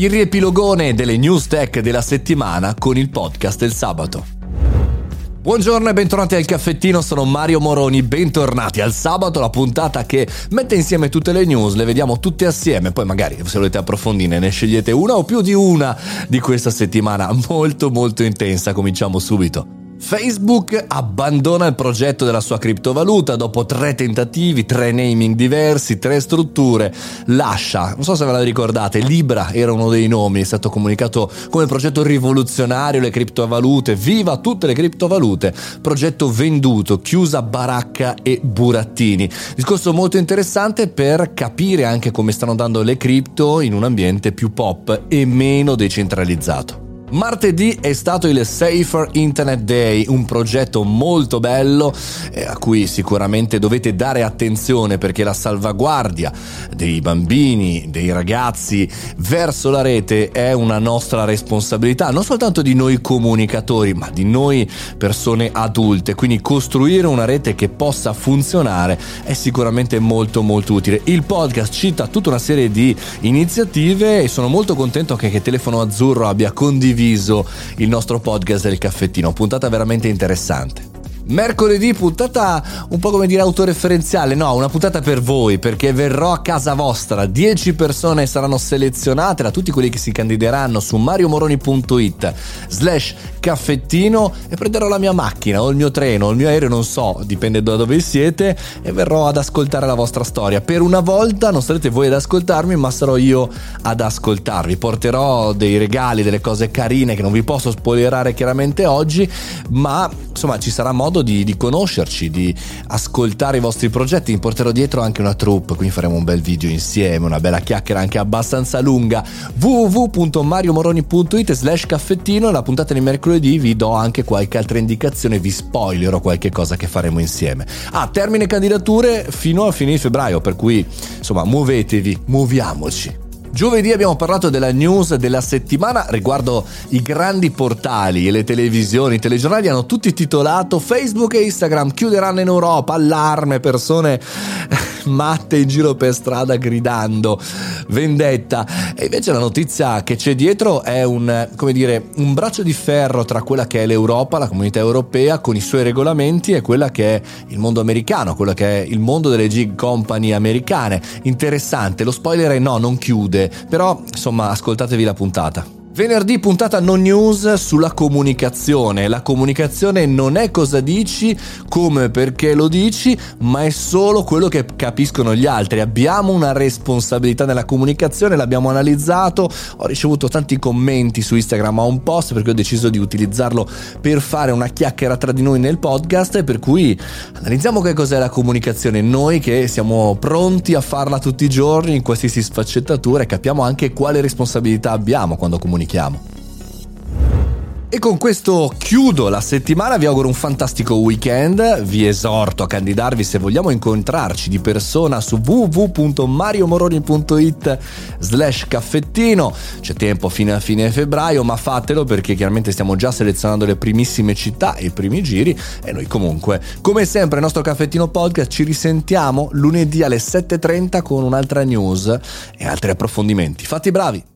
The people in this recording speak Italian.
Il riepilogone delle news tech della settimana con il podcast del sabato. Buongiorno e bentornati al caffettino, sono Mario Moroni, bentornati al sabato, la puntata che mette insieme tutte le news, le vediamo tutte assieme, poi magari se volete approfondire ne scegliete una o più di una di questa settimana molto molto intensa, cominciamo subito. Facebook abbandona il progetto della sua criptovaluta dopo tre tentativi, tre naming diversi, tre strutture. Lascia, non so se ve la ricordate, Libra era uno dei nomi, è stato comunicato come progetto rivoluzionario le criptovalute, viva tutte le criptovalute, progetto venduto, chiusa baracca e burattini. Discorso molto interessante per capire anche come stanno andando le cripto in un ambiente più pop e meno decentralizzato. Martedì è stato il Safer Internet Day, un progetto molto bello eh, a cui sicuramente dovete dare attenzione perché la salvaguardia dei bambini, dei ragazzi verso la rete è una nostra responsabilità, non soltanto di noi comunicatori, ma di noi persone adulte. Quindi costruire una rete che possa funzionare è sicuramente molto molto utile. Il podcast cita tutta una serie di iniziative e sono molto contento che, che Telefono Azzurro abbia condiviso condiviso il nostro podcast del caffettino, puntata veramente interessante. Mercoledì puntata un po' come dire autoreferenziale, no, una puntata per voi perché verrò a casa vostra, 10 persone saranno selezionate da tutti quelli che si candideranno su mariomoroni.it slash caffettino e prenderò la mia macchina o il mio treno o il mio aereo, non so, dipende da dove siete e verrò ad ascoltare la vostra storia. Per una volta non sarete voi ad ascoltarmi ma sarò io ad ascoltarvi, porterò dei regali, delle cose carine che non vi posso spoilerare chiaramente oggi ma insomma ci sarà modo di, di, conoscerci, di ascoltare i vostri progetti. Mi porterò dietro anche una troupe, quindi faremo un bel video insieme, una bella chiacchiera anche abbastanza lunga. www.mariomoroni.it slash caffettino la puntata di mercoledì vi do anche qualche altra indicazione, vi spoilerò qualche cosa che faremo insieme. Ah, termine candidature fino a fine febbraio, per cui insomma muovetevi, muoviamoci. Giovedì abbiamo parlato della news della settimana riguardo i grandi portali e le televisioni, i telegiornali hanno tutti titolato Facebook e Instagram chiuderanno in Europa, allarme, persone matte in giro per strada gridando vendetta. E invece la notizia che c'è dietro è un, dire, un braccio di ferro tra quella che è l'Europa, la comunità europea con i suoi regolamenti e quella che è il mondo americano, quello che è il mondo delle gig company americane. Interessante, lo spoiler è no, non chiude però insomma ascoltatevi la puntata. Venerdì puntata non news sulla comunicazione. La comunicazione non è cosa dici, come perché lo dici, ma è solo quello che capiscono gli altri. Abbiamo una responsabilità nella comunicazione, l'abbiamo analizzato. Ho ricevuto tanti commenti su Instagram a un post perché ho deciso di utilizzarlo per fare una chiacchiera tra di noi nel podcast. Per cui analizziamo che cos'è la comunicazione. Noi che siamo pronti a farla tutti i giorni in qualsiasi sfaccettatura e capiamo anche quale responsabilità abbiamo quando comunichiamo comunichiamo. E con questo chiudo la settimana, vi auguro un fantastico weekend, vi esorto a candidarvi se vogliamo incontrarci di persona su www.mariomoroni.it slash caffettino, c'è tempo fino a fine febbraio ma fatelo perché chiaramente stiamo già selezionando le primissime città e i primi giri e noi comunque come sempre il nostro caffettino podcast ci risentiamo lunedì alle 7.30 con un'altra news e altri approfondimenti, fatti bravi!